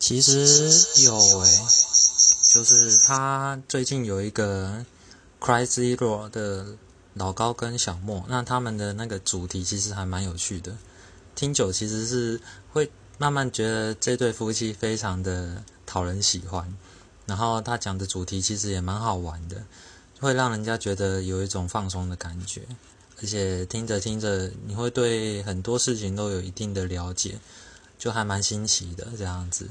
其实有诶就是他最近有一个 cry zero 的老高跟小莫那他们的那个主题其实还蛮有趣的。听久其实是会慢慢觉得这对夫妻非常的讨人喜欢然后他讲的主题其实也蛮好玩的会让人家觉得有一种放松的感觉。而且听着听着你会对很多事情都有一定的了解就还蛮新奇的这样子。